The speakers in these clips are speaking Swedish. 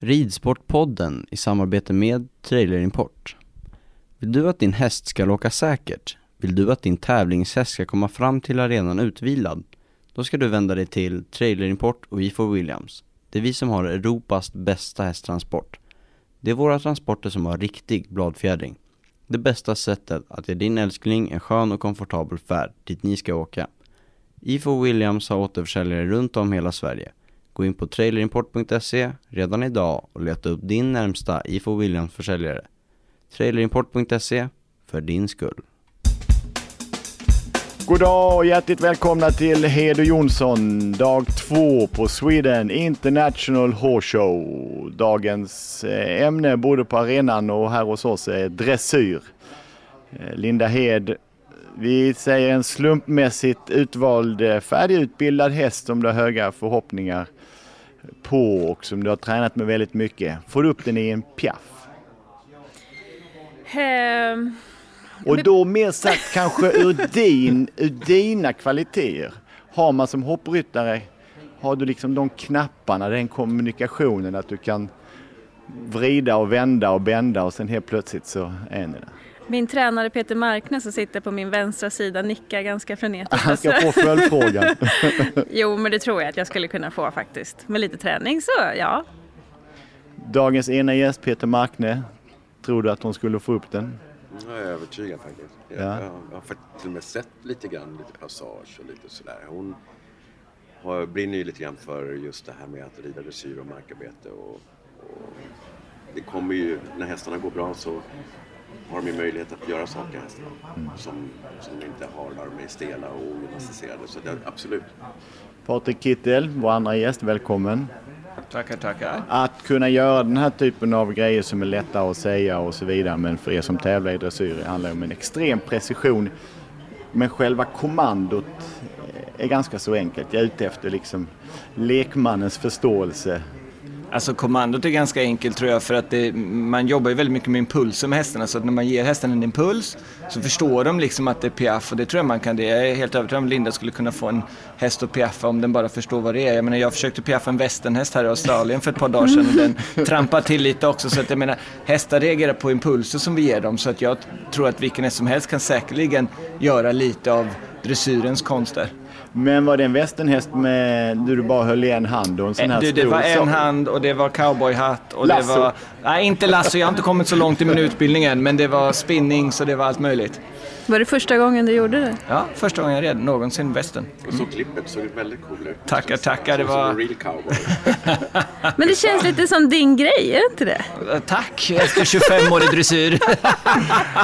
Ridsportpodden i samarbete med Trailerimport. Vill du att din häst ska åka säkert? Vill du att din tävlingshäst ska komma fram till arenan utvilad? Då ska du vända dig till Trailerimport och IFO Williams. Det är vi som har Europas bästa hästtransport. Det är våra transporter som har riktig bladfjädring. Det bästa sättet att ge din älskling en skön och komfortabel färd dit ni ska åka. IFO Williams har återförsäljare runt om hela Sverige. Gå in på trailerimport.se redan idag och leta upp din närmsta IFO Williams-försäljare. Trailerimport.se, för din skull. God dag och hjärtligt välkomna till Hedo Jonsson, dag två på Sweden International Horse Show. Dagens eh, ämne både på arenan och här hos oss är dressyr. Eh, Linda Hed, vi säger en slumpmässigt utvald eh, färdigutbildad häst som du har höga förhoppningar på och som du har tränat med väldigt mycket. Får du upp den i en piaff? Um, och då mer sagt kanske ur, din, ur dina kvaliteter. Har man som hoppryttare, har du liksom de knapparna, den kommunikationen att du kan vrida och vända och bända och sen helt plötsligt så är ni där. Min tränare Peter Markne som sitter på min vänstra sida nickar ganska frenetiskt. Han ska få följdfrågan. jo, men det tror jag att jag skulle kunna få faktiskt. Med lite träning så ja. Dagens ena gäst Peter Markne. Tror du att hon skulle få upp den? Jag är övertygad faktiskt. Jag, Ja. jag, jag har till och med sett lite grann lite passage och lite sådär. Hon har, brinner ju lite grann för just det här med att rida dressyr och markarbete och, och det kommer ju, när hästarna går bra så har de ju möjlighet att göra saker hästarna som, som de inte har när de är stela och ogymnastiserade. Så det, absolut. Patrik Kittel, vår andra gäst, välkommen. Tackar, tackar. Att kunna göra den här typen av grejer som är lättare att säga och så vidare, men för er som tävlar i dressyr det handlar om en extrem precision. Men själva kommandot är ganska så enkelt. Jag är ute efter liksom lekmannens förståelse. Alltså kommandot är ganska enkelt tror jag för att det, man jobbar ju väldigt mycket med impulser med hästarna så att när man ger hästen en impuls så förstår de liksom att det är piaff och det tror jag man kan. Det. Jag är helt övertygad om att Linda skulle kunna få en häst att piaffa om den bara förstår vad det är. Jag menar jag försökte piaffa en västernhäst här i Australien för ett par dagar sedan och den trampar till lite också så att jag menar hästar reagerar på impulser som vi ger dem så att jag tror att vilken häst som helst kan säkerligen göra lite av dressyrens konster. Men var det en västernhäst med du bara höll i en hand och en sån här Du, det stor var en sak? hand och det var cowboyhatt och Lasso. det var... Nej, inte lasso. Jag har inte kommit så långt i min utbildning än, men det var spinning så det var allt möjligt. Var det första gången du gjorde det? Ja, första gången jag red någonsin västern. Och så klippet såg väldigt cool ut. Tackar, tackar, det var- Som en real cowboy. Men det känns lite som din grej, är inte det? Eh, Tack, efter 25 år i dressyr.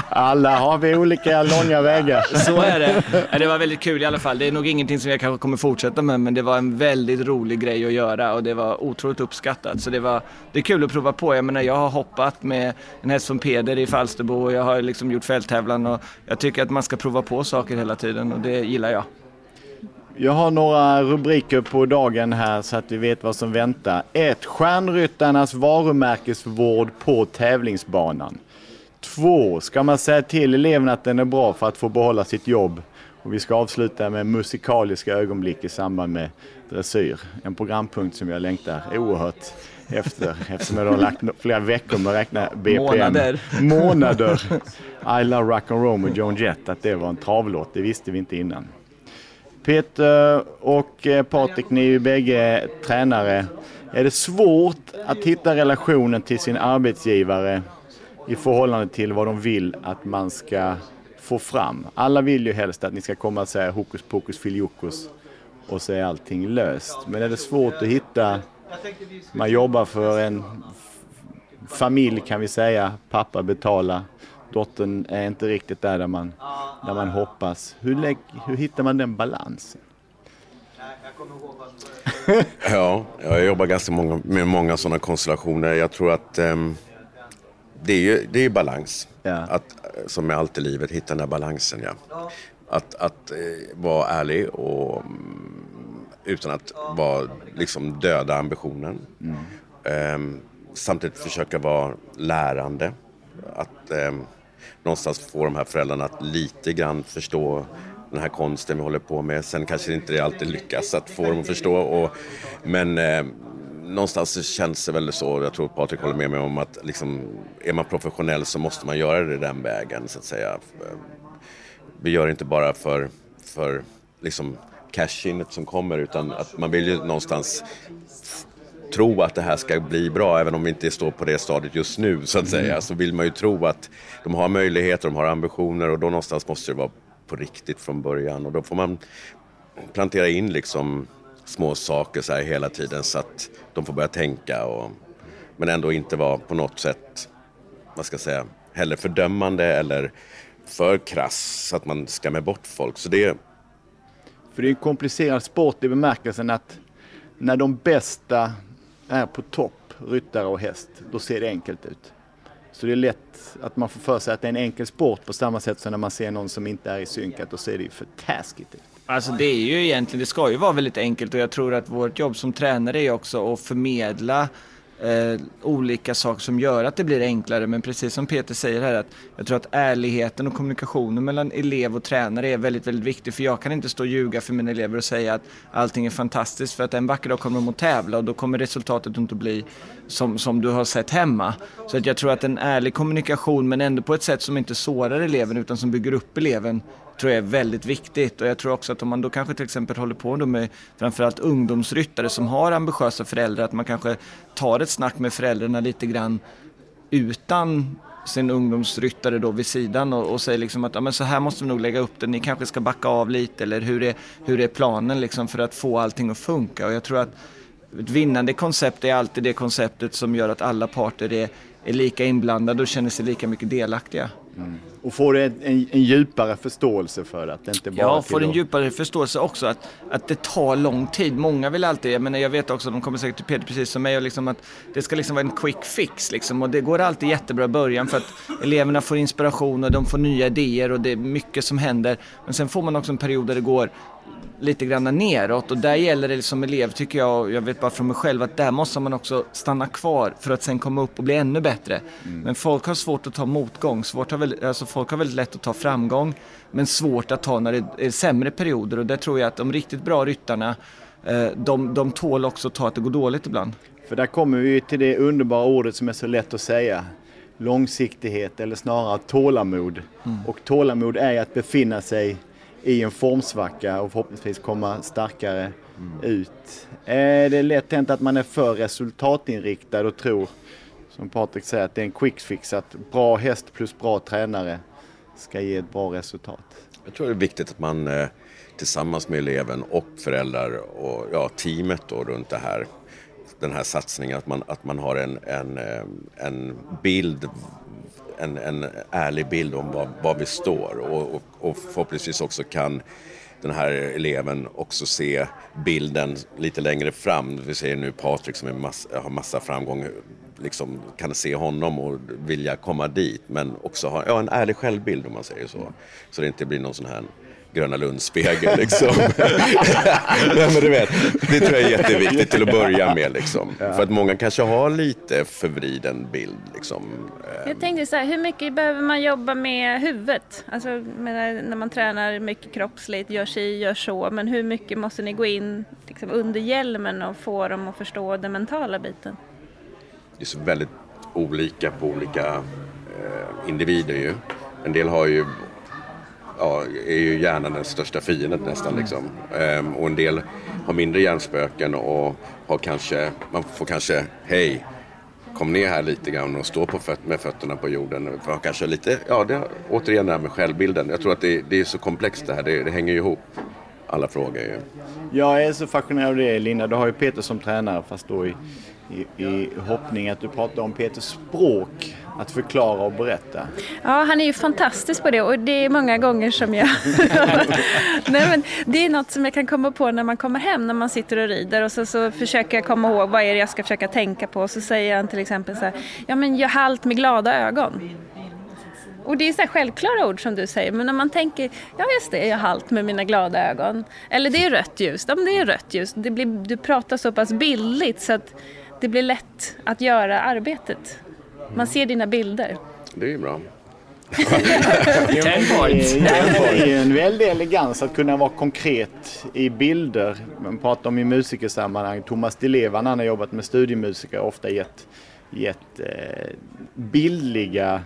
Alla har vi olika långa vägar. Så är det. Det var väldigt kul i alla fall. Det är nog ingenting som jag kanske kommer fortsätta med, men det var en väldigt rolig grej att göra och det var otroligt uppskattat. Så det var det är kul att prova på. Jag menar, jag har hoppat med en häst som Peder i Falsterbo och jag har liksom gjort fälttävlan och jag tycker att man ska prova på saker hela tiden och det gillar jag. Jag har några rubriker på dagen här så att vi vet vad som väntar. 1. Stjärnryttarnas varumärkesvård på tävlingsbanan. 2. Ska man säga till eleven att den är bra för att få behålla sitt jobb? Och vi ska avsluta med musikaliska ögonblick i samband med dressyr. En programpunkt som jag längtar oerhört efter eftersom jag har lagt flera veckor med att räkna BPM. Månader. Månader. I Love Rock and Roll med Joan Jett, att det var en travlåt. Det visste vi inte innan. Peter och eh, Patrik, ni är ju bägge tränare. Är det svårt att hitta relationen till sin arbetsgivare i förhållande till vad de vill att man ska få fram? Alla vill ju helst att ni ska komma och säga hokus pokus filiokus och så är allting löst. Men är det svårt att hitta, man jobbar för en familj kan vi säga, pappa betalar, dottern är inte riktigt där, där man, där man hoppas. Hur, hur hittar man den balansen? Ja, jag jobbar ganska många, med många sådana konstellationer. Jag tror att ehm, det är ju det är ju balans. Ja. Att, eh, som med allt i livet, hitta den där balansen. Ja. Att, att eh, vara ärlig och mm, utan att vara, liksom, döda ambitionen. Ehm, samtidigt försöka vara lärande. Att ehm, någonstans få de här föräldrarna att lite grann förstå den här konsten vi håller på med. Sen kanske inte det alltid lyckas att få dem att förstå. Och, men eh, någonstans känns det väl så, jag tror Patrik håller med mig om att liksom, är man professionell så måste man göra det den vägen så att säga. Vi gör det inte bara för, för liksom cash-inet som kommer utan att man vill ju någonstans tro att det här ska bli bra, även om vi inte står på det stadiet just nu så att säga, mm. så vill man ju tro att de har möjligheter, de har ambitioner och då någonstans måste det vara på riktigt från början och då får man plantera in liksom små saker så här hela tiden så att de får börja tänka och, men ändå inte vara på något sätt, vad ska jag säga, heller fördömande eller för krass så att man skrämmer bort folk. Så det... För det är en komplicerad sport i bemärkelsen att när de bästa är på topp, ryttare och häst, då ser det enkelt ut. Så det är lätt att man får för sig att det är en enkel sport på samma sätt som när man ser någon som inte är i synk, att då ser det ju för taskigt ut. Alltså det är ju egentligen, det ska ju vara väldigt enkelt och jag tror att vårt jobb som tränare är också att förmedla eh, olika saker som gör att det blir enklare. Men precis som Peter säger här, att jag tror att ärligheten och kommunikationen mellan elev och tränare är väldigt, väldigt viktig. För jag kan inte stå och ljuga för mina elever och säga att allting är fantastiskt. För att en vacker dag kommer de att tävla och då kommer resultatet inte att bli som, som du har sett hemma. Så att jag tror att en ärlig kommunikation, men ändå på ett sätt som inte sårar eleven utan som bygger upp eleven, tror jag är väldigt viktigt. Och jag tror också att om man då kanske till exempel håller på med framförallt ungdomsryttare som har ambitiösa föräldrar, att man kanske tar ett snack med föräldrarna lite grann utan sin ungdomsryttare då vid sidan och, och säger liksom att ja, men så här måste vi nog lägga upp det, ni kanske ska backa av lite eller hur är, hur är planen liksom för att få allting att funka. Och jag tror att ett vinnande koncept är alltid det konceptet som gör att alla parter är, är lika inblandade och känner sig lika mycket delaktiga. Mm. Och får du en, en, en, djupare förståelse för? Att det inte bara ja, får en djupare förståelse också att, att det tar lång tid. Många vill alltid, jag, menar, jag vet också, de kommer säkert till Peter precis som mig, och liksom att det ska liksom vara en quick fix. Liksom, och det går alltid jättebra i början för att eleverna får inspiration och de får nya idéer och det är mycket som händer. Men sen får man också en period där det går lite grann neråt och där gäller det som elev tycker jag, jag vet bara från mig själv, att där måste man också stanna kvar för att sen komma upp och bli ännu bättre. Mm. Men folk har svårt att ta motgång, svårt har väl, alltså folk har väldigt lätt att ta framgång, men svårt att ta när det är sämre perioder och där tror jag att de riktigt bra ryttarna, eh, de, de tål också att ta att det går dåligt ibland. För där kommer vi till det underbara ordet som är så lätt att säga, långsiktighet eller snarare tålamod. Mm. Och tålamod är att befinna sig i en formsvacka och förhoppningsvis komma starkare mm. ut. Är det lätt hänt att man är för resultatinriktad och tror, som Patrik säger, att det är en quick fix, att bra häst plus bra tränare ska ge ett bra resultat? Jag tror det är viktigt att man eh, tillsammans med eleven och föräldrar och ja, teamet då runt det här den här satsningen, att man, att man har en, en, eh, en bild en, en ärlig bild om var, var vi står och, och, och förhoppningsvis också kan den här eleven också se bilden lite längre fram. Vi ser nu Patrik som mass, har massa framgång, liksom kan se honom och vilja komma dit men också ha ja, en ärlig självbild om man säger så. Så det inte blir någon sån här Gröna Lund-spegel liksom. Nej, men du vet, det tror jag är jätteviktigt till att börja med liksom. Ja. För att många kanske har lite förvriden bild liksom. Jag tänkte så här, hur mycket behöver man jobba med huvudet? Alltså när man tränar mycket kroppsligt, gör si, gör så. Men hur mycket måste ni gå in liksom, under hjälmen och få dem att förstå den mentala biten? Det är så väldigt olika på olika eh, individer ju. En del har ju ja, är ju hjärnan den största fienden nästan. Liksom. Ehm, och en del har mindre hjärnspöken och har kanske, man får kanske, hej, kom ner här lite grann och stå på föt med fötterna på jorden. För kanske lite, ja, det, återigen det här med självbilden. Jag tror att det, det är så komplext det här, det, det hänger ju ihop. Alla frågor ju. Jag är så fascinerad av det Linda. Du har ju Peter som tränare fast då i, i, i hoppning att du pratar om Peters språk att förklara och berätta. Ja, han är ju fantastisk på det och det är många gånger som jag... Nej, men det är något som jag kan komma på när man kommer hem, när man sitter och rider och så, så försöker jag komma ihåg vad är det jag ska försöka tänka på. och Så säger han till exempel så här, ja men gör halt med glada ögon. Och det är så självklara ord som du säger, men när man tänker, ja just det, jag har halt med mina glada ögon. Eller det är rött ljus, ja men det är rött ljus. Det blir, du pratar så pass billigt så att det blir lätt att göra arbetet. Man ser dina bilder. Det är ju bra. Ten points. Det är ju en väldig elegans att kunna vara konkret i bilder. Man pratar om i musikersammanhang. Thomas Di Levan han har jobbat med studiemusiker och ofta gett, gett eh, bildliga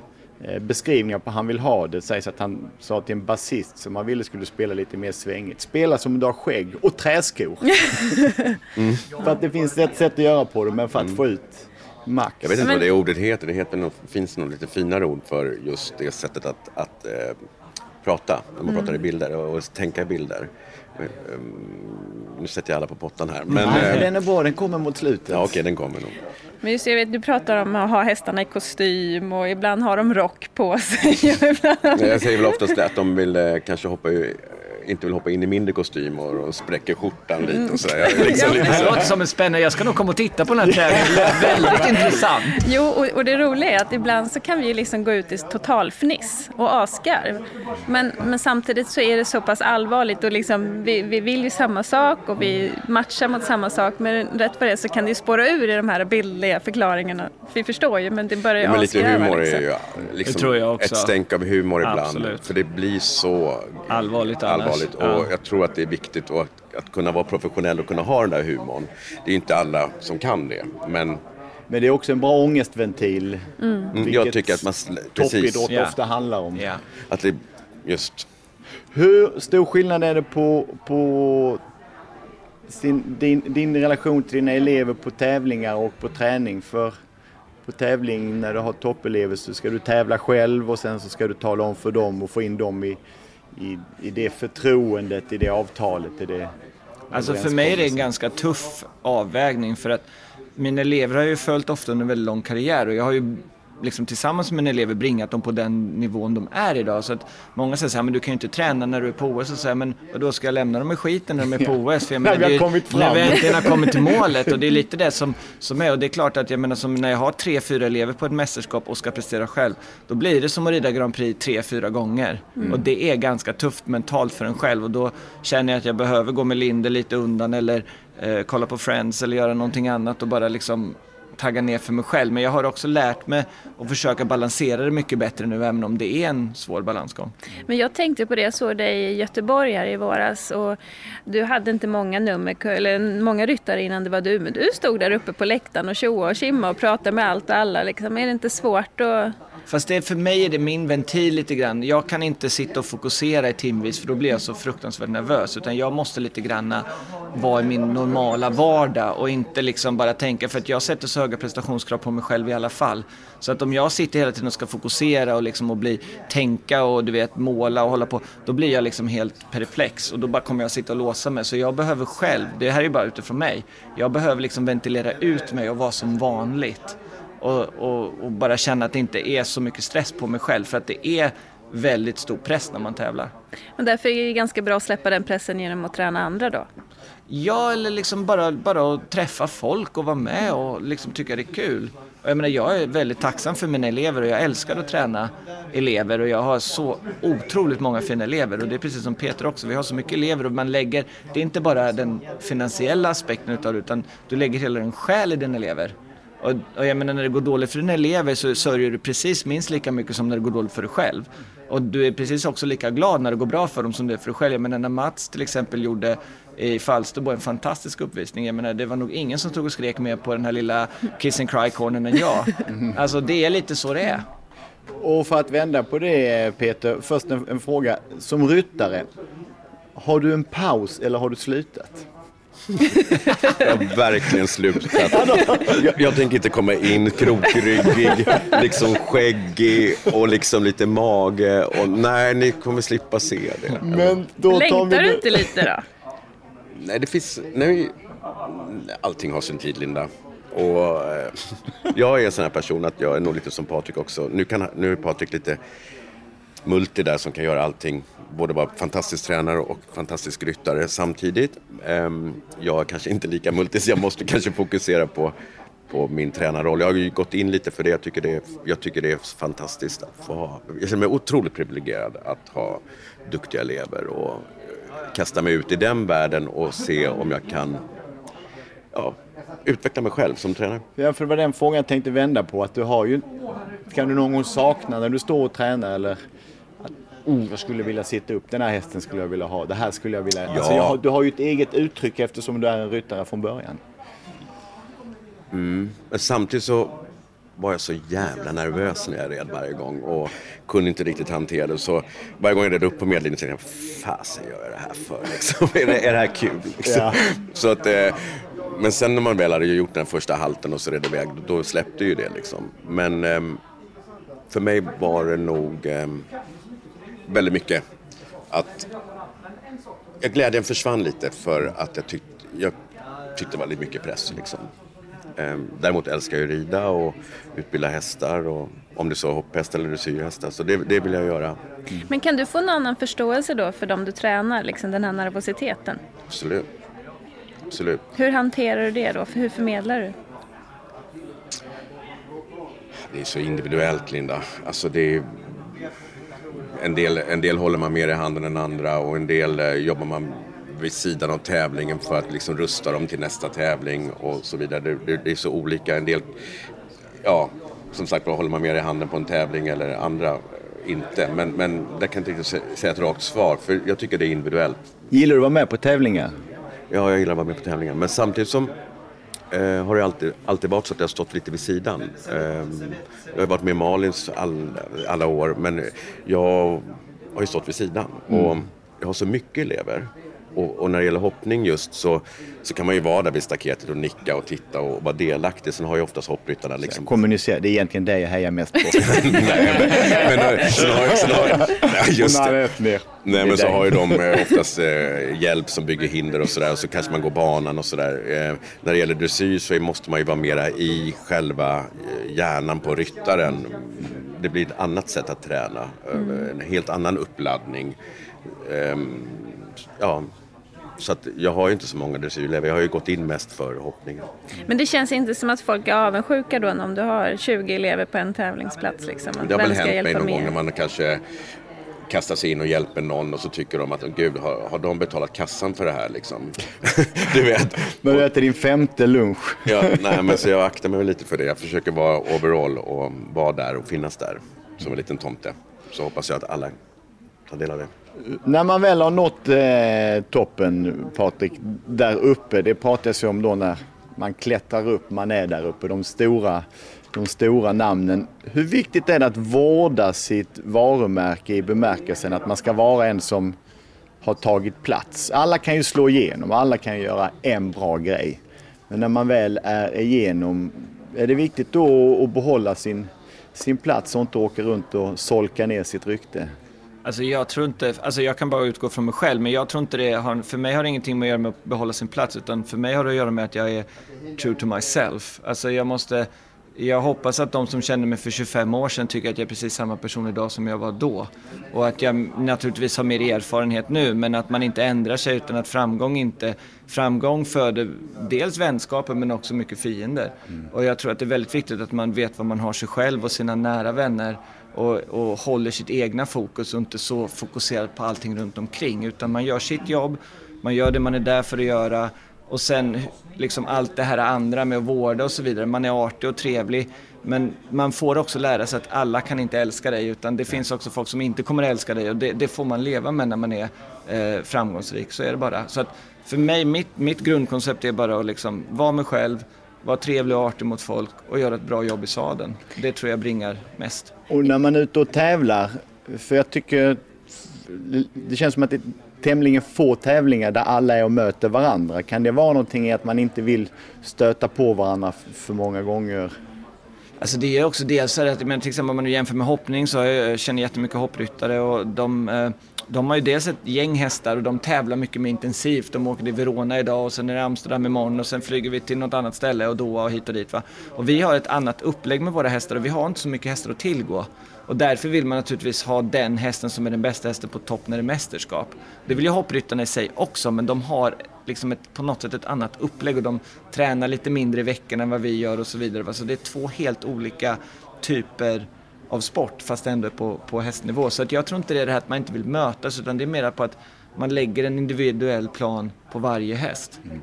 beskrivningar på hur han vill ha det. Sägs att han sa till en basist som han ville skulle spela lite mer svängigt. Spela som du har skägg och träskor. mm. För att det finns ett sätt att göra på det men för att få ut max. Jag vet inte vad det ordet heter. Det heter nog, finns nog lite finare ord för just det sättet att, att eh, prata. När man pratar i bilder och, och tänka i bilder. Um, nu sätter jag alla på pottan här. Men, Nej, eh, den är bra. Den kommer mot slutet. Ja, okej, den kommer nog. Men just, jag vet, du pratar om att ha hästarna i kostym och ibland har de rock på sig. Jag säger väl oftast att de vill eh, kanske hoppa i, inte vill hoppa in i mindre kostym och, spräcker skjortan lite och sådär. Jag är liksom lite Det låter som en spännande. Jag ska nog komma och titta på den här tävlingen. Det lät väldigt intressant. Jo, och, och det roliga är att ibland så kan vi ju liksom gå ut i totalfniss och asgarv. Men, men samtidigt så är det så pass allvarligt och liksom, vi, vi vill ju samma sak och vi matchar mot samma sak. Men rätt vad det är så kan det ju spåra ur i de här bildliga förklaringarna. Vi förstår ju, men det börjar ju Men lite humor liksom. är ju liksom Det tror jag också. ett stänk av humor ibland. Absolut. För det blir så Allvarligt annars. Allvarligt. Och Ja. jag tror att det är viktigt att, att kunna vara professionell och kunna ha den där humorn. Det är inte alla som kan det. Men Men det är också en bra ångestventil. mm, jag Vilket tycker att man... Toppidrott Ja. ofta handlar om. Ja. Att det just... Hur stor skillnad är det på, på sin, din, din relation till dina elever på tävlingar och på träning? För på tävling när du har toppelever så ska du tävla själv och sen så ska du tala om för dem och få in dem i, i, i det förtroendet, i det avtalet, i det Alltså för mig är det en ganska tuff avvägning för att mina elever har ju följt ofta under en väldigt lång karriär och jag har ju liksom tillsammans med elever bringat dem på den nivån de är idag. Så att många säger så här, men du kan ju inte träna när du är på OS. Och så här, men då ska jag lämna dem i skiten när de är på OS? För jag När vi har det är- kommit fram. När vi äntligen har kommit till målet och det är lite det som, som är. Och det är klart att jag menar som när jag har tre, fyra elever på ett mästerskap och ska prestera själv. Då blir det som att rida Grand Prix tre, fyra gånger. Och det är ganska tufft mentalt för en själv. Och då känner jag att jag behöver gå med Linde lite undan eller eh, kolla på Friends eller göra någonting annat och bara liksom tagga ner för mig själv. Men jag har också lärt mig att försöka balansera det mycket bättre nu även om det är en svår balansgång. Men jag tänkte på det, jag såg dig i Göteborg här i våras och du hade inte många nummer, eller många ryttare innan det var du, men du stod där uppe på läktaren och tjoade och kimma och pratade med allt och alla. Liksom. Är det inte svårt att... Fast det, för mig är det min ventil lite grann. Jag kan inte sitta och fokusera i timvis för då blir jag så fruktansvärt nervös. Utan jag måste lite grann vara i min normala vardag och inte liksom bara tänka. För att jag sätter så höga prestationskrav på mig själv i alla fall. Så att om jag sitter hela tiden och ska fokusera och, liksom och bli, tänka och du vet måla och hålla på. Då blir jag liksom helt perplex och då bara kommer jag sitta och låsa mig. Så jag behöver själv, det här är bara utifrån mig. Jag behöver liksom ventilera ut mig och vara som vanligt. Och, och, och bara känna att det inte är så mycket stress på mig själv. För att det är väldigt stor press när man tävlar. Men därför är det ganska bra att släppa den pressen genom att träna andra då. Ja, eller liksom bara, bara att träffa folk och vara med och liksom tycka det är kul. Och jag menar, jag är väldigt tacksam för mina elever och jag älskar att träna elever och jag har så otroligt många fina elever och det är precis som Peter också, vi har så mycket elever och man lägger, det är inte bara den finansiella aspekten utav det utan du lägger hela din själ i dina elever. Och, och jag menar när det går dåligt för dina elever så sörjer du precis minst lika mycket som när det går dåligt för dig själv. Och du är precis också lika glad när det går bra för dem som det är för dig själv. Jag menar när Mats till exempel gjorde i Falsterbo en fantastisk uppvisning. Jag menar det var nog ingen som stod och skrek mer på den här lilla kiss and cry-cornern än jag. Alltså det är lite så det är. Och för att vända på det Peter, först en, en fråga. Som ryttare, har du en paus eller har du slutat? Jag har verkligen slutat. Jag, jag tänker inte komma in krokryggig, liksom skäggig och liksom lite mage. Och nej, ni kommer slippa se det. Men då tar vi Längtar du nu- inte lite då? Nej, det finns... Nej, allting har sin tid, Linda. Och eh, jag är en sån här person att jag är nog lite som Patrik också. Nu, kan, nu är Patrik lite multi där som kan göra allting. Både vara fantastisk tränare och fantastisk ryttare samtidigt. Ehm, jag är kanske inte lika multi så jag måste kanske fokusera på, på min tränarroll. Jag har ju gått in lite för det. Jag tycker det är, jag tycker det är fantastiskt att få ha. Jag känner mig otroligt privilegierad att ha duktiga elever och kasta mig ut i den världen och se om jag kan ja, utveckla mig själv som tränare. Ja, för det var den frågan jag tänkte vända på. Att du har ju kan du någon gång sakna när du står och tränar eller att oh, jag skulle vilja sitta upp, den här hästen skulle jag vilja ha, det här skulle jag vilja... Ja. Alltså, jag, du har ju ett eget uttryck eftersom du är en ryttare från början. Mm. Men samtidigt så var jag så jävla nervös när jag red varje gång och kunde inte riktigt hantera det. Så varje gång jag red upp på medellinjen tänkte jag, fasen gör jag det här för liksom? är, det, är det här kul? Liksom? Ja. Så att, eh, men sen när man väl hade gjort den första halten och så red iväg, då släppte ju det liksom. Men eh, för mig var det nog eh, väldigt mycket att jag glädjen försvann lite för att jag tyckte, jag tyckte väldigt mycket press liksom. Ehm, däremot älskar jag att rida och utbilda hästar och om det är så hopphäst eller dressyrhästar. Så det, det vill jag göra. Men kan du få en annan förståelse då för dem du tränar, liksom den här nervositeten? Absolut. Absolut. Hur hanterar du det då? Hur förmedlar du? Det är så individuellt Linda. Alltså det är, en, del, en del håller man mer i handen än andra och en del eh, jobbar man vid sidan av tävlingen för att liksom rusta dem till nästa tävling och så vidare. Det, det, det är så olika. En del, ja, som sagt håller man mer i handen på en tävling eller andra inte. Men, men där kan jag inte säga ett rakt svar för jag tycker det är individuellt. Gillar du att vara med på tävlingar? Ja, jag gillar att vara med på tävlingar. Men samtidigt som eh, har det alltid, alltid varit så att jag har stått lite vid sidan. Eh, jag har varit med i Malins all, alla år men jag har ju stått vid sidan. Mm. Och jag har så mycket elever och, och, när det gäller hoppning just så, så kan man ju vara där vid staketet och nicka och titta och vara delaktig. Sen har ju oftast hoppryttarna liksom... Kommunicera, det är egentligen det jag hejar mest på. nej, men, men sen har, sen har, nej, just det. Nej, men så har ju de eh, oftast eh, hjälp som bygger hinder och sådär. Och så kanske man går banan och sådär. Eh, när det gäller dressyr så måste man ju vara mera i själva eh, hjärnan på ryttaren. Det blir ett annat sätt att träna. Mm. En helt annan uppladdning. Um, ja, så att jag har ju inte så många dressyrelever. Jag har ju gått in mest för hoppningen. Men det känns inte som att folk är avundsjuka då om du har 20 elever på en tävlingsplats? Liksom, det har väl hänt mig någon gång när man kanske kastar sig in och hjälper någon och så tycker de att gud, har, har de betalat kassan för det här liksom? du vet. Men du äter din femte lunch. ja, nej men så jag aktar mig lite för det. Jag försöker vara overall och vara där och finnas där som en liten tomte. Så hoppas jag att alla tar del av det. När man väl har nått eh, toppen, Patrik, där uppe, det pratas ju om då när man klättrar upp, man är där uppe, de stora, de stora namnen. Hur viktigt är det att vårda sitt varumärke i bemärkelsen att man ska vara en som har tagit plats? Alla kan ju slå igenom, alla kan ju göra en bra grej. Men när man väl är igenom, är det viktigt då att behålla sin, sin plats och inte åka runt och solka ner sitt rykte? Alltså jag tror inte, alltså jag kan bara utgå från mig själv, men jag tror inte det har, för mig har det ingenting med att göra med att behålla sin plats, utan för mig har det att göra med att jag är true to myself. Alltså jag måste, jag hoppas att de som kände mig för 25 år sedan tycker att jag är precis samma person idag som jag var då. Och att jag naturligtvis har mer erfarenhet nu, men att man inte ändrar sig utan att framgång inte... Framgång föder dels vänskaper men också mycket fiender. Mm. Och jag tror att det är väldigt viktigt att man vet vad man har sig själv och sina nära vänner och, och håller sitt egna fokus och inte så fokuserad på allting runt omkring. Utan man gör sitt jobb, man gör det man är där för att göra och sen liksom allt det här andra med att vårda och så vidare. Man är artig och trevlig. Men man får också lära sig att alla kan inte älska dig utan det finns också folk som inte kommer att älska dig och det, det får man leva med när man är eh, framgångsrik. Så är det bara. Så att för mig, mitt, mitt grundkoncept är bara att liksom vara mig själv, vara trevlig och artig mot folk och göra ett bra jobb i sadeln. Det tror jag bringar mest. Och när man är ute och tävlar, för jag tycker det känns som att det är tämligen få tävlingar där alla är och möter varandra. Kan det vara någonting i att man inte vill stöta på varandra för många gånger? Alltså det är också dels så att, men till exempel om man nu jämför med hoppning så jag eh, känner jag jättemycket hoppryttare och de eh, de har ju dels ett gäng hästar och de tävlar mycket mer intensivt. De åker till Verona idag och sen är det Amsterdam imorgon och sen flyger vi till något annat ställe och Doha och hit och dit. Va? Och vi har ett annat upplägg med våra hästar och vi har inte så mycket hästar att tillgå. Och därför vill man naturligtvis ha den hästen som är den bästa hästen på topp när det är mästerskap. Det vill ju hoppryttarna i sig också, men de har liksom ett, på något sätt ett annat upplägg och de tränar lite mindre i veckan än vad vi gör och så vidare. Så det är två helt olika typer av sport fast ändå på, på hästnivå. Så att jag tror inte det är det här att man inte vill mötas utan det är mer på att man lägger en individuell plan på varje häst. Mm.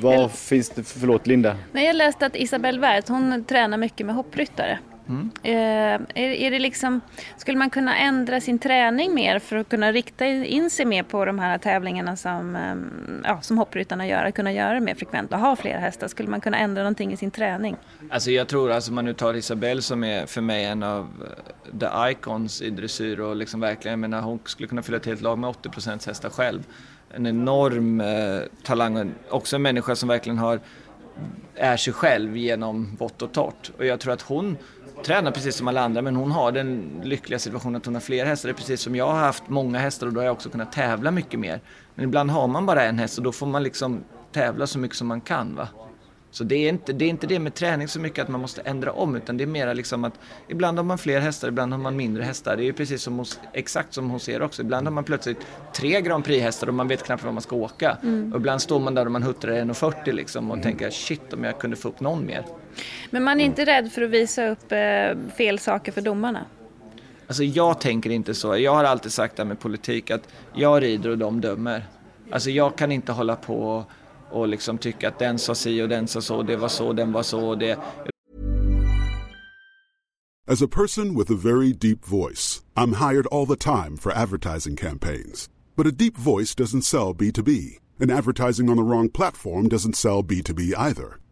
Vad finns det, förlåt Linda? Nej, jag läste att Isabelle Wert, hon tränar mycket med hoppryttare. Mm. Eh, är, är det liksom, skulle man kunna ändra sin träning mer för att kunna rikta in sig mer på de här tävlingarna som, eh, ja, som hoppryttarna gör, att kunna göra det mer frekvent och ha fler hästar? Skulle man kunna ändra någonting i sin träning? Alltså jag tror, alltså man nu tar Isabelle som är för mig en av eh, the icons i dressyr och liksom verkligen, jag menar hon skulle kunna fylla ett helt lag med 80% hästar själv. En enorm eh, talang och också en människa som verkligen har är sig själv genom vått och torrt. Och jag tror att hon tränar precis som alla andra men hon har den lyckliga situationen att hon har fler hästar. Det är precis som jag har haft många hästar och då har jag också kunnat tävla mycket mer. Men ibland har man bara en häst och då får man liksom tävla så mycket som man kan. Va? Så det är, inte, det är inte det med träning så mycket att man måste ändra om utan det är mer liksom att ibland har man fler hästar, ibland har man mindre hästar. Det är ju precis som hos, exakt som hos er också. Ibland har man plötsligt tre Grand Prix-hästar och man vet knappt var man ska åka. Mm. Och ibland står man där och man huttrar 1,40 liksom och mm. tänker shit om jag kunde få upp någon mer. Men man är inte rädd för att visa upp eh, fel saker för domarna? Alltså jag tänker inte så. Jag har alltid sagt det här med politik att jag rider och de dömer. Alltså jag kan inte hålla på och liksom tycka att den sa si och den sa så, det var så, den var så. Det... As a person with a very deep voice, I'm hired all the time for advertising campaigns. But a deep voice doesn't sell B2B, and advertising on the wrong platform doesn't sell B2B either.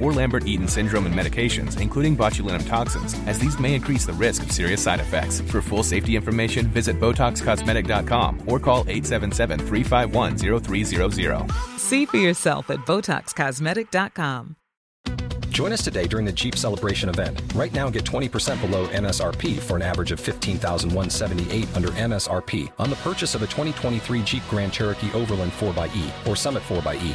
or Lambert Eaton syndrome and medications, including botulinum toxins, as these may increase the risk of serious side effects. For full safety information, visit BotoxCosmetic.com or call 877 351 0300. See for yourself at BotoxCosmetic.com. Join us today during the Jeep Celebration event. Right now, get 20% below MSRP for an average of 15178 under MSRP on the purchase of a 2023 Jeep Grand Cherokee Overland 4xE or Summit 4xE.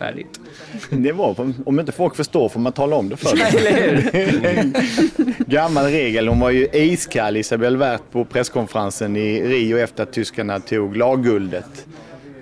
Färdigt. Det var, om inte folk förstår får man tala om det för dem. Gammal regel. Hon var ju iskall Isabel Wert på presskonferensen i Rio efter att tyskarna tog lagguldet.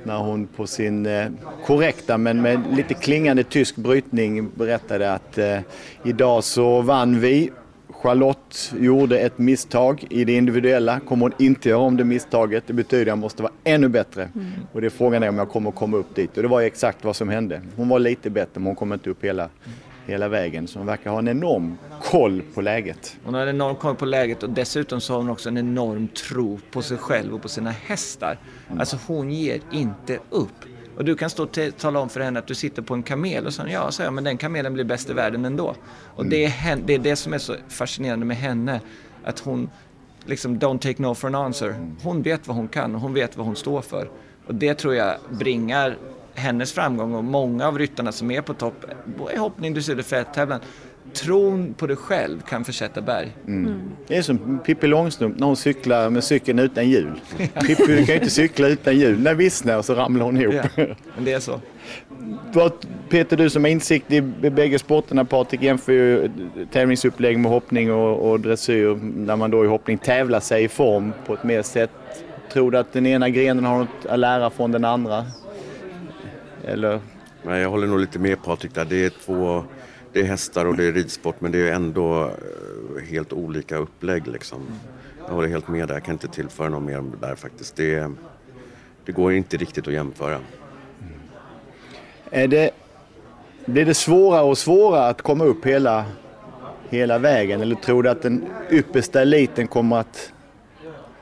När hon på sin eh, korrekta men med lite klingande tysk brytning berättade att eh, idag så vann vi Charlotte gjorde ett misstag i det individuella. Kommer hon inte göra om det misstaget, det betyder att jag måste vara ännu bättre. Mm. Och det är frågan är om jag kommer komma upp dit. Och det var exakt vad som hände. Hon var lite bättre men hon kom inte upp hela, hela vägen. Så hon verkar ha en enorm koll på läget. Hon har en enorm koll på läget och dessutom så har hon också en enorm tro på sig själv och på sina hästar. Mm. Alltså hon ger inte upp. Och du kan stå och tala om för henne att du sitter på en kamel och så ja, säger men den kamelen blir bäst i världen ändå. Och mm. det, är det är det som är så fascinerande med henne. Att hon liksom don't take no for an answer. Mm. Hon vet vad hon kan och hon vet vad hon står för. Och det tror jag bringar hennes framgång och många av ryttarna som är på topp i hoppning, dressyr och fälttävlan tron på dig själv kan försätta berg. Det är som Pippi Långstrump när hon cyklar med cykeln utan hjul. Pippi du kan ju inte cykla utan hjul. När vissnar och så ramlar hon ihop. Ja, men det är så. Vad- Peter, du som har insikt i bägge sporterna, Patrik jämför ju tävlingsupplägg med hoppning och, och dressyr när man då i hoppning tävlar sig i form på ett mer sätt. Tror du att den ena grenen har något att lära från den andra? Eller? Nej, jag håller nog lite med Patrik där. Det är två, det är hästar och det är ridsport men det är ändå eh, helt olika upplägg liksom. Jag håller helt med där, jag kan inte tillföra något mer där faktiskt. Det, det går inte riktigt att jämföra. Är det, blir det svårare och svårare att komma upp hela, hela vägen? Eller tror du att den yppersta eliten kommer att,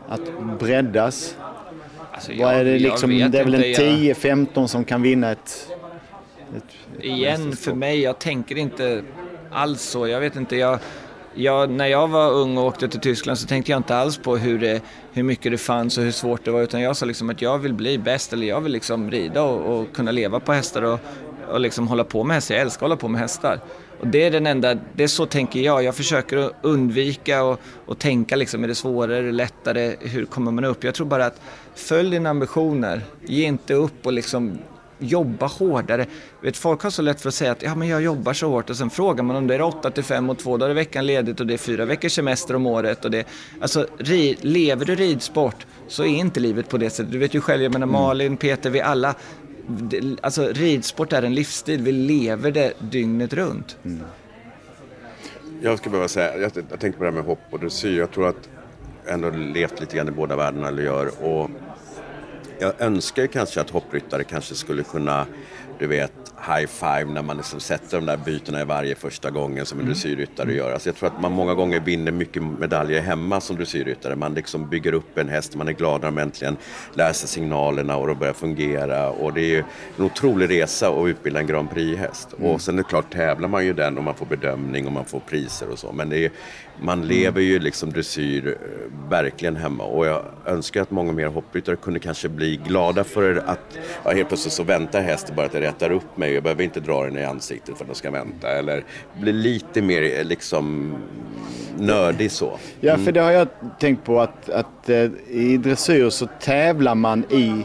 att breddas? Alltså, Vad är det jag liksom, det är väl en inte, jag- 10-15 som kan vinna ett... ett Igen, för mig, jag tänker inte alls så. Jag vet inte, jag, jag, när jag var ung och åkte till Tyskland så tänkte jag inte alls på hur, det, hur mycket det fanns och hur svårt det var. Utan jag sa liksom att jag vill bli bäst eller jag vill liksom rida och, och kunna leva på hästar och, och liksom hålla på med hästar. Jag älskar att hålla på med hästar. Och det är den enda, det är så tänker jag. Jag försöker undvika och, och tänka liksom, är det svårare, är det lättare, hur kommer man upp? Jag tror bara att följ dina ambitioner, ge inte upp och liksom jobba hårdare. Vet, folk har så lätt för att säga att ja, men jag jobbar så hårt och sen frågar man om det är 8 till 5 och 2 dagar i veckan ledigt och det är fyra veckors semester om året. Och det, alltså, ri, lever du ridsport så är inte livet på det sättet. Du vet ju själv, jag menar Malin, Peter, vi alla. Alltså ridsport är en livsstil, vi lever det dygnet runt. Jag skulle behöva säga, jag, jag tänkte på det här med hopp och dressyr. Jag tror att jag ändå levt lite grann i båda världarna, eller gör. Och jag önskar ju kanske att hoppryttare kanske skulle kunna, du vet, high five när man liksom sätter de där bytena i varje första gången som en dressyrryttare gör. Alltså jag tror att man många gånger vinner mycket medaljer hemma som dressyrryttare. Man liksom bygger upp en häst, man är glad när de äntligen lär sig signalerna och det börjar fungera. Och det är ju en otrolig resa att utbilda en Grand Prix-häst. Och sen är det klart tävlar man ju den och man får bedömning och man får priser och så. Men det är, man lever ju liksom dressyr eh, verkligen hemma och jag önskar att många mer hoppryttare kunde kanske bli glada för att ja, helt plötsligt så väntar hästen bara att jag rättar upp mig. Jag behöver inte dra den i ansiktet för att den ska vänta. Eller bli lite mer eh, liksom nördig så. Ja, för det har jag tänkt på att, att eh, i dressyr så tävlar man i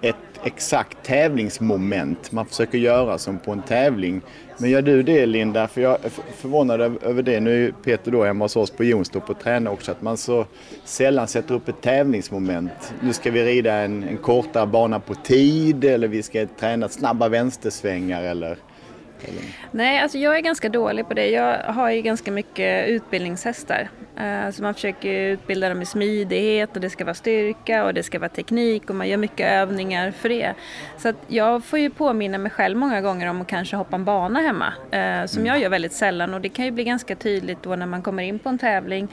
ett exakt tävlingsmoment. Man försöker göra som på en tävling. Men gör du det Linda? För jag är förvånad över- det. Nu är ju Peter då hemma hos oss på Jonstorp och tränar också. Att man så sällan sätter upp ett tävlingsmoment. Nu ska vi rida en, en kortare bana på tid eller vi ska träna snabba vänstersvängar eller... Nej, alltså jag är ganska dålig på det. Jag har ju ganska mycket utbildningshästar. Eh, Så man försöker utbilda dem i smidighet och det ska vara styrka och det ska vara teknik och man gör mycket övningar för det. Så jag får ju påminna mig själv många gånger om att kanske hoppa en bana hemma. eh, Som jag gör väldigt sällan och det kan ju bli ganska tydligt då när man kommer in på en tävling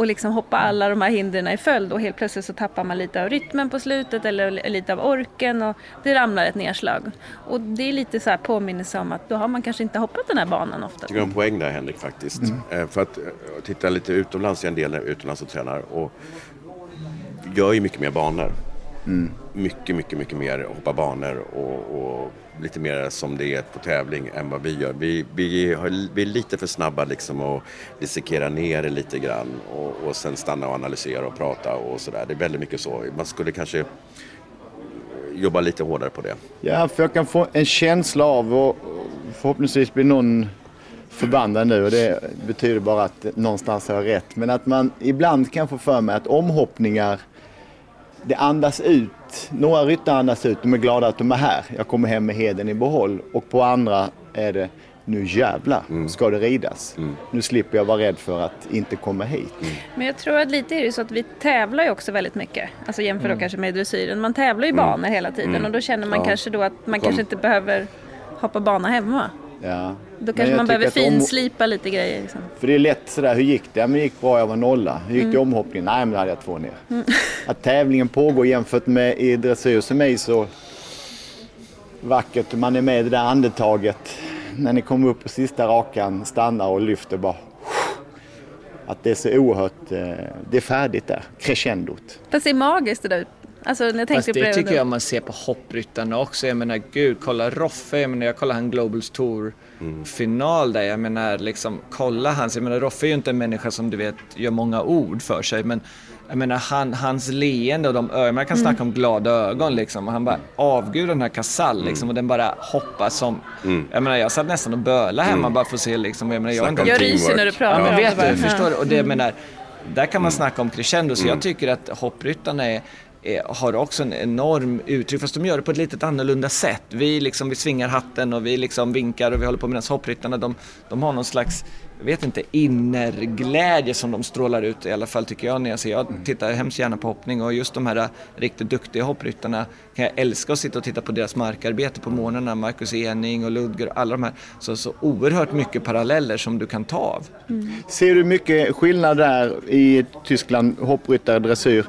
och liksom hoppa alla de här hindren i följd och helt plötsligt så tappar man lite av rytmen på slutet eller lite av orken och det ramlar ett nedslag. Och det är lite så här påminnelse om att då har man kanske inte hoppat den här banan ofta. Jag tycker du har en poäng där Henrik faktiskt. Eh, För att eh, titta lite utomlands, jag är en del utomlands och tränar och gör ju mycket mer banor. Mycket, mycket, mycket mer hoppa banor och, och lite mer som det är på tävling än vad vi gör. Vi, vi, har, vi är lite för snabba liksom att dissekera ner det lite grann och, och sen stanna och analysera och prata och sådär. Det är väldigt mycket så. Man skulle kanske jobba lite hårdare på det. Ja, för jag kan få en känsla av och förhoppningsvis blir någon förbannad nu och det betyder bara att någonstans har jag rätt. Men att man ibland kan få för mig att omhoppningar, det andas ut. Några ryttare andas ut, de är glada att de är här. Jag kommer hem med heden i behåll. Och på andra är det, nu jävlar ska det ridas. Nu slipper jag vara rädd för att inte komma hit. Men jag tror att lite är det så att vi tävlar ju också väldigt mycket. Alltså jämför då kanske med dressyren. Man tävlar ju banor hela tiden och då känner man Ja. kanske då att man Kom. kanske inte behöver hoppa bana hemma. Ja. Då kanske man behöver att om- finslipa lite grejer. Liksom. För det är lätt sådär, hur gick det? Ja, men det gick bra, jag var nolla. Hur gick det i omhoppningen? Nej, men då hade jag två ner. Att tävlingen pågår jämfört med i dressyr som är så vackert. Man är med i det där andetaget. När ni kommer upp på sista rakan, stannar och lyfter bara. Att det är så oerhört, eh, det är färdigt där, crescendot. Fast det är magiskt det där Alltså när jag Fast tänkte på det det. tycker jag man ser på hoppryttarna också. Jag menar gud, kolla Roffe, jag menar jag kollar han Globals Tour final där. Jag menar liksom, kolla hans, jag menar Roffe är ju inte en människa som du vet gör många ord för sig men jag menar han, hans leende och de ögon, man kan snacka om glada ögon liksom och han bara avgudar den här Casall liksom och den bara hoppar som, jag menar jag satt nästan och böla hemma bara för att se liksom, jag menar jag inte Jag ryser när du pratar Ja, men om det. vet du, förstår du? Och det, Mm. menar, där kan man snacka om crescendo, så jag tycker att hoppryttarna är, har också en enorm uttryck, fast de gör det på ett lite annorlunda sätt. Vi, liksom, vi svingar hatten och vi liksom vinkar och vi håller på medan hoppryttarna, de, de har någon slags jag vet inte, innerglädje som de strålar ut i alla fall tycker jag när jag ser. Jag tittar hemskt gärna på hoppning och just de här riktigt duktiga hoppryttarna kan jag älska att sitta och titta på deras markarbete på morgnarna. Marcus Ening och Ludger och alla de här. Så, så oerhört mycket paralleller som du kan ta av. Ser du mycket skillnad där i Tyskland, hoppryttare, dressyr?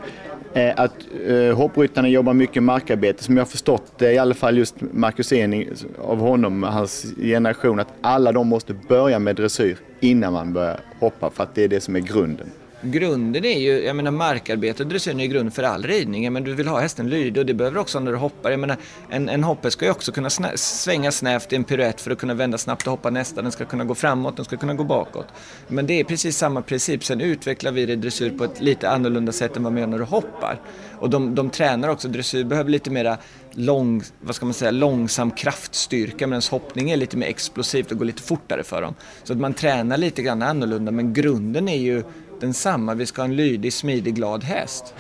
Eh, att eh, hoppryttarna jobbar mycket markarbete, som jag har förstått det, i alla fall just Marcus Ening, av honom, hans generation, att alla de måste börja med dressyr innan man börjar hoppa, för att det är det som är grunden. Grunden är ju, jag menar markarbete och är ju grund för all ridning. Men du vill ha hästen lydig och det behöver du också när du hoppar. Jag menar, en, en hoppe ska ju också kunna snä, svänga snävt i en piruett för att kunna vända snabbt och hoppa nästa. Den ska kunna gå framåt, den ska kunna gå bakåt. Men det är precis samma princip. Sen utvecklar vi det i dressyr på ett lite annorlunda sätt än vad man gör när du hoppar. Och de, de tränar också, dressyr behöver lite mera lång, vad ska man säga, långsam kraftstyrka medan hoppning är lite mer explosivt och går lite fortare för dem. Så att man tränar lite grann annorlunda men grunden är ju densamma. Vi ska ha en lydig, smidig, glad häst.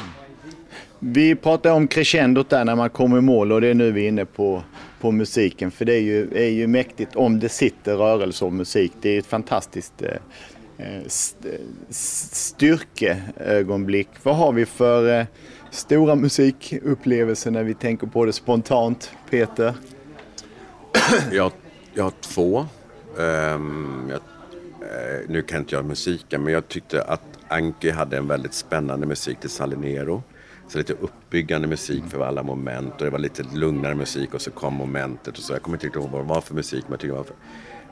Vi pratade om crescendot där när man kommer i mål och det är nu vi är inne på, på musiken. För det är ju, är ju mäktigt om det sitter rörelse och musik. Det är ett fantastiskt eh, eh, styrkeögonblick. Vad har vi för eh, stora musikupplevelser när vi tänker på det spontant, Peter? Jag, jag har två. Ehm, jag, nu kan inte jag musiken, men jag tyckte att Anki hade en väldigt spännande musik till Salinero. Så lite uppbyggande musik för alla moment och det var lite lugnare musik och så kom momentet och så. Jag kommer inte riktigt ihåg vad det var för musik men jag tycker det var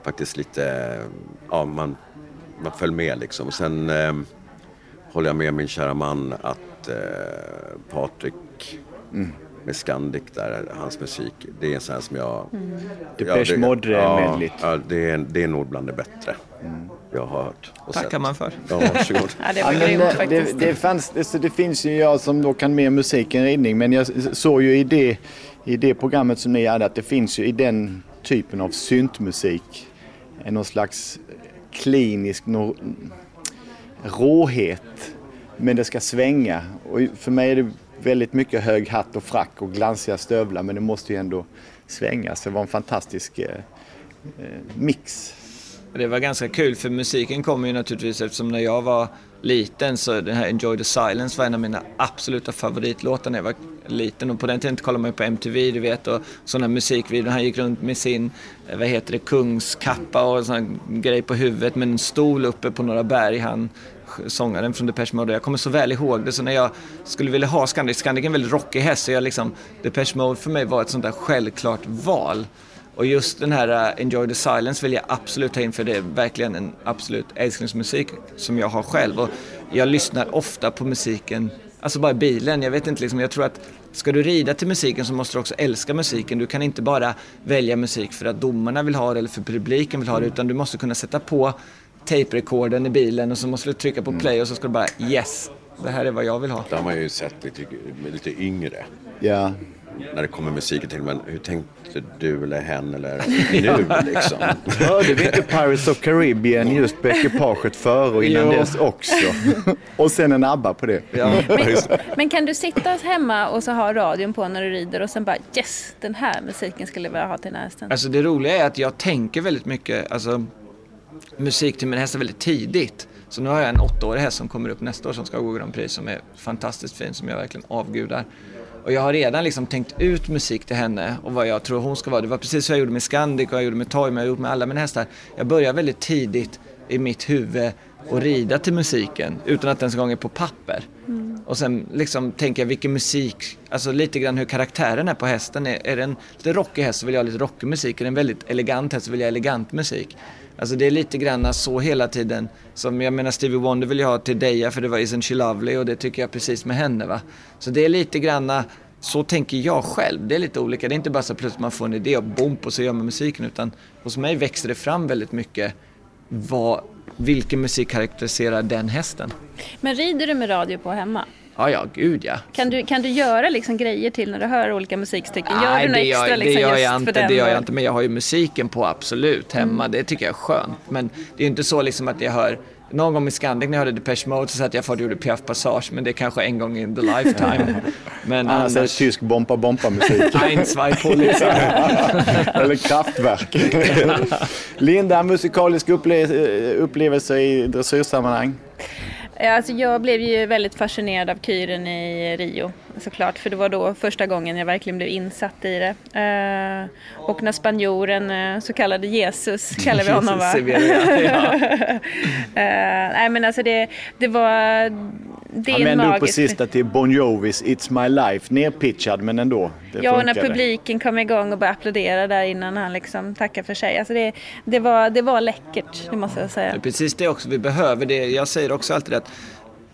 faktiskt lite, ja man, man föll med liksom. Och sen ehm, håller jag med min kära man att eh, Patrik med Scandic där, hans musik, det är en sån här som jag... Depeche det- Mode-medlet. Ja, ja det, är, det är nog bland det bättre jag har hört och Tackar sett. man för. Ja, varsågod. Ja, det var Ja, grymt faktiskt. det, det, fanns, det, så det finns ju jag som då kan mer musik än ridning men jag såg ju i det, i det programmet som ni hade att det finns ju i den typen av syntmusik en någon slags klinisk no, råhet men det ska svänga och för mig är det väldigt mycket hög hatt och frack och glansiga stövlar men det måste ju ändå svänga så det var en fantastisk eh, eh, mix. Det var ganska kul för musiken kommer ju naturligtvis eftersom när jag var liten så den här Enjoy the Silence var en av mina absoluta favoritlåtar när jag var liten och på den tiden kollade man ju på MTV du vet och sådana musikvideor. Han gick runt med sin, eh, vad heter det, kungskappa och sån grej på huvudet med en stol uppe på några berg. Han sångaren från Depeche Mode. Jag kommer så väl ihåg det så när jag skulle vilja ha Scandic, Scandic är en väldigt rockig häst så jag liksom, Depeche Mode för mig var ett sånt där självklart val. Och just den här uh, Enjoy the Silence vill jag absolut ta in för det är verkligen en absolut älsklingsmusik som jag har själv. Och jag lyssnar ofta på musiken, alltså bara i bilen. Jag vet inte, liksom, jag tror att ska du rida till musiken så måste du också älska musiken. Du kan inte bara välja musik för att domarna vill ha det eller för publiken vill ha det utan du måste kunna sätta på tape-rekorden i bilen och så måste du trycka på play och så ska du bara yes, det här är vad jag vill ha. Det har man ju sett lite, lite yngre. Ja, När det kommer musiken till men hur tänkte du eller hen eller nu liksom? Hörde vi inte Pirates of Caribbean just på ekipaget före och innan Jo. dess också? och sen en ABBA på det. Ja. Men kan du sitta hemma och så ha radion på när du rider och sen bara yes, den här musiken skulle jag vilja ha till den här hästen. Alltså det roliga är att jag tänker väldigt mycket alltså, musik till min häst väldigt tidigt. Så nu har jag en åttaårig häst som kommer upp nästa år som ska gå Grand Prix som är fantastiskt fin, som jag verkligen avgudar. Och jag har redan liksom tänkt ut musik till henne och vad jag tror hon ska vara. Det var precis så jag gjorde med Scandic och jag gjorde med Toy, men jag har gjort med alla mina hästar. Jag börjar väldigt tidigt i mitt huvud och rida till musiken utan att den ens en gång är på papper. Och sen liksom tänker jag vilken musik, alltså lite grann hur karaktären är på hästen. Är, är det en lite rockig häst så vill jag ha lite rockig musik. Är det en väldigt elegant häst så vill jag ha elegant musik. Alltså det är lite grann så hela tiden. Som jag menar Stevie Wonder vill jag ha till Deja för det var Isn't She Lovely och det tycker jag precis med henne va. Så det är lite grann så tänker jag själv. Det är lite olika. Det är inte bara så plötsligt man får en idé och bomp och så gör man musiken. Utan hos mig växer det fram väldigt mycket vad, vilken musik karaktäriserar den hästen. Men rider du med radio på hemma? Ja, ja, gud ja. Kan du, kan du göra liksom grejer till när du hör olika musikstycken? Gör Nej, du något det extra gör, liksom det gör just jag inte, det gör jag inte. Men jag har ju musiken på absolut hemma. Mm. Det tycker jag är skönt. Men det är ju inte så liksom att jag hör någon gång i Scandic när jag hörde Depeche Mode så satt jag jag gjorde Piaf Passage, men det är kanske en gång in the lifetime. Men Annars är det annars... tysk bompa-bompa-musik. Ein, zwei. Eller kraftverk. Linda, musikalisk upple- upplevelse i dressyrsammanhang? Ja, alltså jag blev ju väldigt fascinerad av kyren i Rio såklart för det var då första gången jag verkligen blev insatt i det. Eh, och när spanjoren, eh, så kallade Jesus, kallar vi honom va? Jesus Sevilla, ja. Eh, nej men alltså det, det var, det Han vände upp på sista till Bon Jovis It's My Life. Nerpitchad men ändå. Det Ja, och när publiken kom igång och började applådera där innan han liksom tackade för sig. Alltså det, det, var, det var läckert, det måste jag säga. Det är precis det också vi behöver. Det, jag säger också alltid att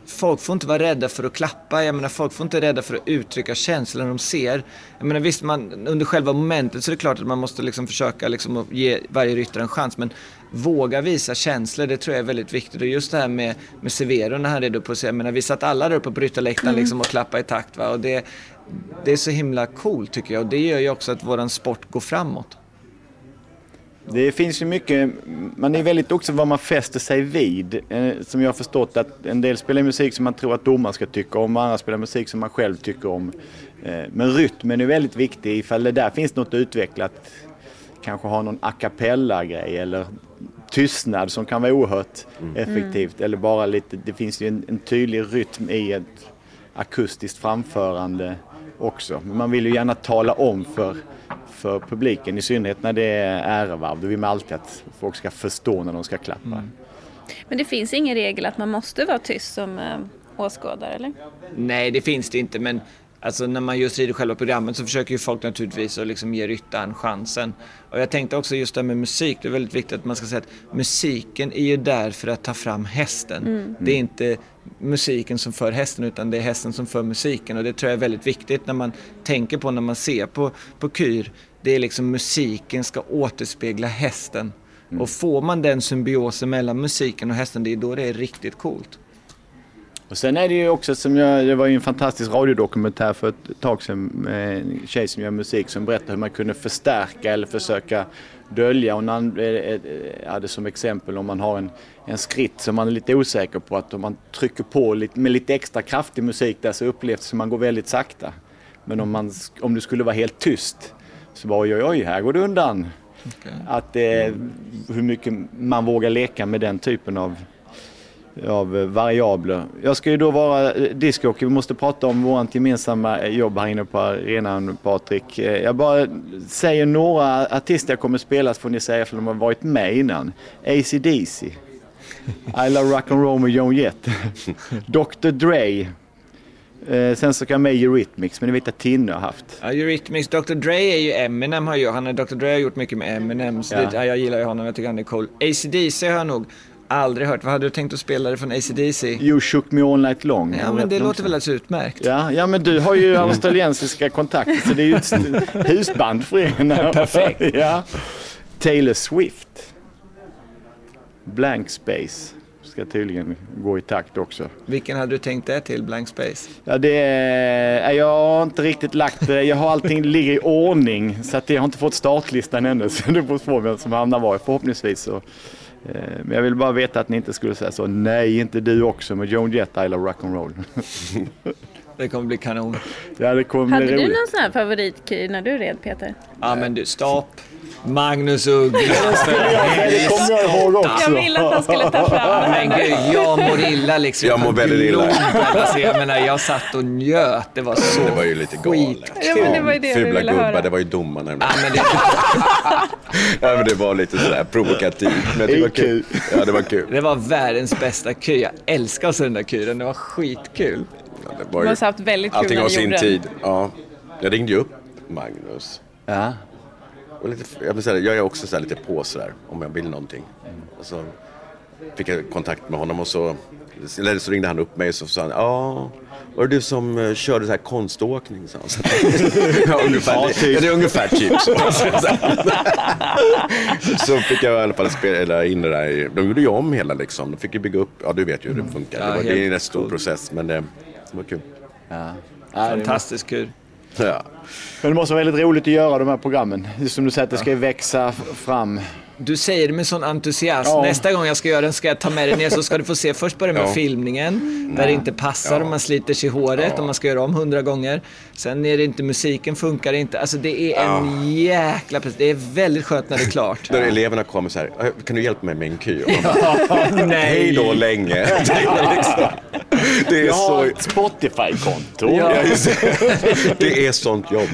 folk får inte vara rädda för att klappa. Jag menar, folk får inte vara rädda för att uttrycka känslor de ser. Jag menar, visst, man, under själva momentet så är det klart att man måste liksom försöka liksom att ge varje ryttare en chans. Men våga visa känslor, det tror jag är väldigt viktigt. Och just det här med, med Severo när han red upp och se, jag menar, vi satt alla där uppe på ryttarläktaren Mm. liksom och klappade i takt. Va? Och det, det är så himla coolt tycker jag. Och det gör ju också att våran sport går framåt. Det finns ju mycket, man är väldigt också vad man fäster sig vid. Eh, Som jag har förstått att en del spelar musik som man tror att domaren ska tycka om, andra spelar musik som man själv tycker om. Eh, Men rytmen är väldigt viktig ifall det där finns något utvecklat. Kanske ha någon a cappella-grej eller tystnad som kan vara oerhört effektivt. Eller bara lite, det finns ju en, en tydlig rytm i ett akustiskt framförande också. Men man vill ju gärna tala om för, för publiken, i synnerhet när det är ärevarv. Då vill man alltid att folk ska förstå när de ska klappa. Men det finns ingen regel att man måste vara tyst som eh, åskådare, eller? Nej, det finns det inte, men alltså, när man just rider själva programmet så försöker ju folk naturligtvis att liksom ge ryttaren chansen. Och jag tänkte också just det här med musik, det är väldigt viktigt att man ska säga att musiken är ju där för att ta fram hästen. Mm. Det är inte musiken som för hästen utan det är hästen som för musiken och det tror jag är väldigt viktigt när man tänker på när man ser på, på kyr. Det är liksom musiken ska återspegla hästen. Och får man den symbiosen mellan musiken och hästen, det är då det är riktigt coolt. Och sen är det ju också som jag, det var ju en fantastisk radiodokumentär för ett tag sedan med en tjej som gör musik som berättade hur man kunde förstärka eller försöka dölja. Hon hade som exempel om man har en, en skritt som man är lite osäker på att om man trycker på lite, med lite extra kraftig musik där så upplevs det som man går väldigt sakta. Men om, man, om det skulle vara helt tyst så bara oj oj oj, här går det undan. Att eh, hur mycket man vågar leka med den typen av av eh, variabler. Jag ska ju då vara eh, discjockey. Vi måste prata om vårt gemensamma eh, jobb här inne på arenan, Patrik. Jag bara säger några artister jag kommer spela så får ni säga för de har varit med innan. AC/DC. I Love Rock'n'Roll med Joan Jett. Dr Dre. Eh, Sen så kan med Eurythmics, men det vet jag Tinne har haft. Ja, Eurythmics. Dr Dre är ju Eminem har ju, han är, Dr Dre har gjort mycket med Eminem, så Ja. det, ja, jag gillar ju honom, jag tycker han är cool. AC/DC har jag nog aldrig hört. Vad hade du tänkt att spela det från AC/DC? You shook me all night long. Ja, men det låter väl alldeles utmärkt. Ja, ja, men du har ju australiensiska kontakter så det är ju ett husband för er. Perfekt. Ja. Taylor Swift. Blank Space ska tydligen gå i takt också. Vilken hade du tänkt det till, Blank Space? Ja, det är, jag har inte riktigt lagt det. Jag har allting ligger i ordning så att jag har inte fått startlistan ännu. Så det beror på vem som hamnar var. Förhoppningsvis så. Eh, men jag vill bara veta att ni inte skulle säga så. Nej, inte du också med Joan Jett, I Love Rock'n'Roll. Det kommer bli kanon. Ja, det kommer Hade bli du roligt. någon sån här favoritkyr när du red, Peter? Ja, men du, stopp. Magnus Uggla. Det kommer jag ihåg också. Jag ville att han skulle ta fram Men gud, jag mår illa liksom. Jag mår väldigt illa. Alltså, jag menar, jag satt och njöt. Det var så Det var ju lite galet. Ja, men det var ju det Fula ville gubbar, höra. det var ju domarna. Ja, men det, Ja, men det var lite sådär provokativt. Men det var kul. Ja, det var kul. det var världens bästa kyr. Jag älskar så den där kyren. Det var skitkul. Det var Du måste ha haft väldigt kul Allting har sin gjorde tid. Ja. Jag ringde ju upp Magnus. Ja. Och lite, jag, vill säga, jag är också så här lite på sådär om jag vill någonting. Och så fick jag kontakt med honom och så, eller så ringde han upp mig och så sa han ja, var det du som eh, körde så här konståkning? Sa han. Så, ja, ungefär, Ja, typ. ja, det är ungefär typ så. så fick jag i alla fall spela in det där. De gjorde ju om hela liksom. De fick ju bygga upp, ja du vet ju hur det funkar. Ja, det, var, det är en rätt stor process men det, det var kul. Ja. Fantastiskt kul. Ja. Men det måste vara väldigt roligt att göra de här programmen. Just som du säger, att det ska växa fram. Du säger det med sån entusiasm. Ja. Nästa gång jag ska göra den ska jag ta med dig ner så ska du få se. Först börja med Ja. filmningen, där det inte passar och man sliter sig i håret och man ska göra om hundra gånger. Sen är det inte, musiken funkar inte. Alltså det är en jäkla... Det är väldigt skönt när det är klart. Där eleverna kommer så här, "Eh, kan du hjälpa mig med en man bara, Nej. Hej då länge. Det är liksom- Det är Jag har så... ett Spotify-konto. Ja. Det är sånt jobb.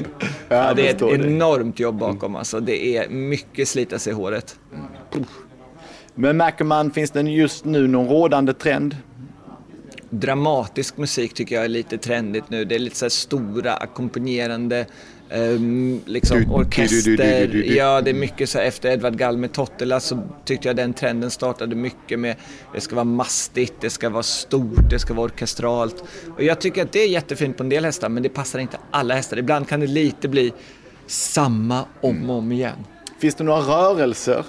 Ja, det är ett enormt jobb bakom alltså. Det är mycket slita sig i håret. Men märker man, finns det just nu någon rådande trend? dramatisk musik tycker jag är lite trendigt nu. Det är lite så stora ackompanjerande liksom Du- orkester. du- du- du. Ja, det är mycket så här, efter Edvard med Tottela så tyckte jag den trenden startade mycket med det ska vara mastigt, det ska vara stort, det ska vara orkestralt. Och jag tycker att det är jättefint på en del hästar men det passar inte alla hästar. Ibland kan det lite bli samma om och om igen. Finns det några rörelser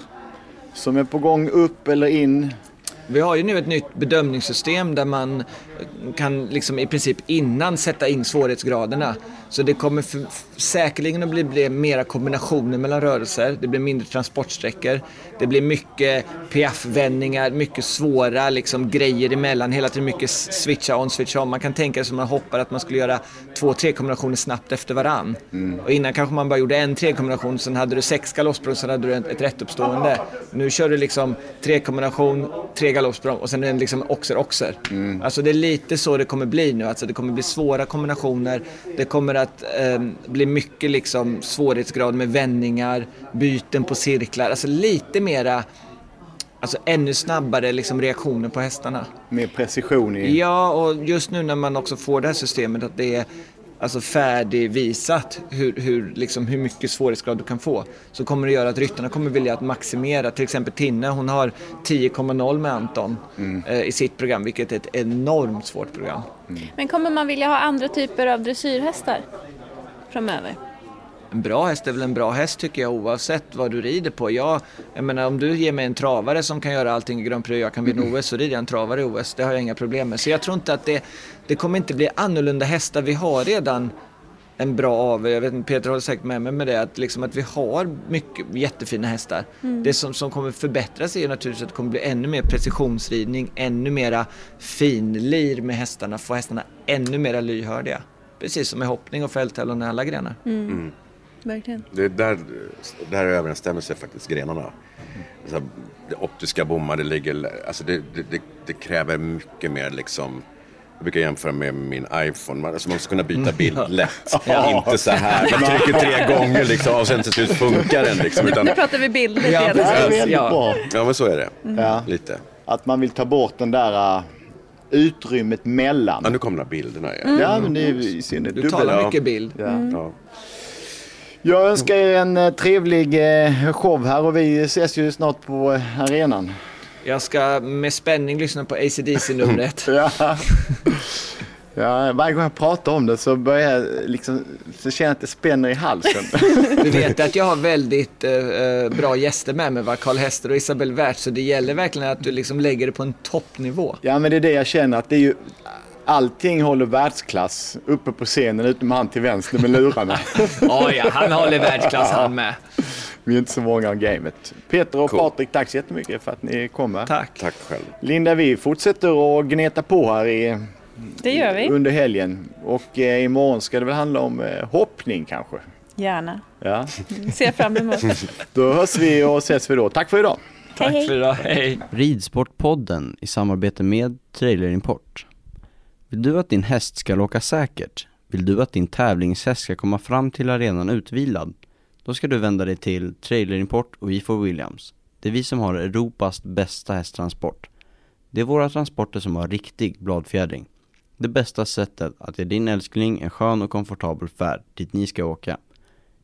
som är på gång upp eller in? Vi har ju nu ett nytt bedömningssystem där man kan liksom i princip innan sätta in svårighetsgraderna. Så det kommer för, säkerligen att bli, bli mera kombinationer mellan rörelser. Det blir mindre transportsträckor. Det blir mycket piaff-vändningar, mycket svåra liksom, grejer emellan. Hela tiden mycket switcha on, switcha on. Man kan tänka sig som man hoppar att man skulle göra två, tre kombinationer snabbt efter varann. Och innan kanske man bara gjorde en tre kombination, sen hade du sex galoppsprång, sen hade du ett, rättuppstående. Nu kör du liksom tre kombination, tre galoppsprång och sen är det liksom oxer, oxer. Alltså det är lite så det kommer bli nu. Alltså det kommer bli svåra kombinationer. Det kommer att eh, bli mycket liksom svårighetsgrad med vändningar, byten på cirklar. Alltså lite mera, alltså ännu snabbare liksom reaktioner på hästarna. Med precision i... Ja, och just nu när man också får det här systemet att det är alltså färdigvisat hur, hur, liksom, hur mycket svårighetsgrad du kan få så kommer det göra att ryttarna kommer vilja att maximera. Till exempel Tinne, hon har 10,0 med Anton eh, i sitt program, vilket är ett enormt svårt program. Men kommer man vilja ha andra typer av dressyrhästar framöver? En bra häst är väl en bra häst tycker jag oavsett vad du rider på. Jag, jag menar om du ger mig en travare som kan göra allting i Grand Prix och jag kan vinna OS så rider jag en travare i OS. Det har jag inga problem med. Så jag tror inte att det, det kommer inte bli annorlunda hästar. Vi har redan en bra av, jag vet inte, Peter håller säkert med mig med det, att, liksom att vi har mycket jättefina hästar. Det som, som kommer förbättras är ju naturligtvis att det kommer bli ännu mer precisionsridning, ännu mera finlir med hästarna, få hästarna ännu mera lyhördiga. Precis som med hoppning och fälttävlan i alla grenar. Verkligen. Det är där, där överensstämmer sig faktiskt grenarna. Så här, det optiska bommar, det ligger, alltså det, det, det, det kräver mycket mer liksom brukar jämföra med min iPhone. Man, alltså man ska kunna byta bild lätt. Inte så här, man trycker tre gånger liksom, och sen till slut funkar den. Liksom, utan, Nu pratar vi bilder Ja. Det är väldigt Ja. bra. ja men så är det. Ja. Lite. Att man vill ta bort den där uh, utrymmet mellan. Ja, nu kommer de här bilderna igen. Ja, men det är i synnerhet Du dubbel. talar Ja. mycket bild. Ja. Ja. Jag önskar er en eh, trevlig eh, show här och vi ses ju snart på arenan. Jag ska med spänning lyssna på ACDC-numret. Ja. Ja, varje gång jag pratar om det så börjar jag liksom, så känner jag att det spänner i halsen. Du vet att jag har väldigt eh, bra gäster med mig, va? Karl Hester och Isabel Wert, så det gäller verkligen att du liksom lägger det på en toppnivå. Ja, men det är det jag känner att det är ju Allting håller världsklass uppe på scenen utom han till vänster med lurarna. Ja, ja, han håller världsklass han med. Vi är inte så många av gamet. Peter och Cool. Patrik, tack så jättemycket för att ni kom. här. Tack. Tack själv. Linda, vi fortsätter att gneta på här i, Det gör vi. under helgen. Och eh, imorgon ska det väl handla om eh, hoppning kanske. Gärna. Ja. Ser fram emot. Då hörs vi och ses vi då. Tack för idag! Tack hej. för idag. Hej. Ridsportpodden i samarbete med Trailer Import. Vill du att din häst ska åka säkert? Vill du att din tävlingshäst ska komma fram till arenan utvilad? Då ska du vända dig till Trailer Import och IFO Williams. Det är vi som har Europas bästa hästtransport. Det är våra transporter som har riktig bladfjädring. Det bästa sättet att ge din älskling en skön och komfortabel färd dit ni ska åka.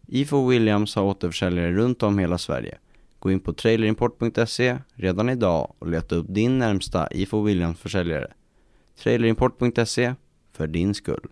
IFO Williams har återförsäljare runt om hela Sverige. Gå in på trailerimport.se redan idag och leta upp din närmsta IFO Williams försäljare. Trailerimport.se, för din skull.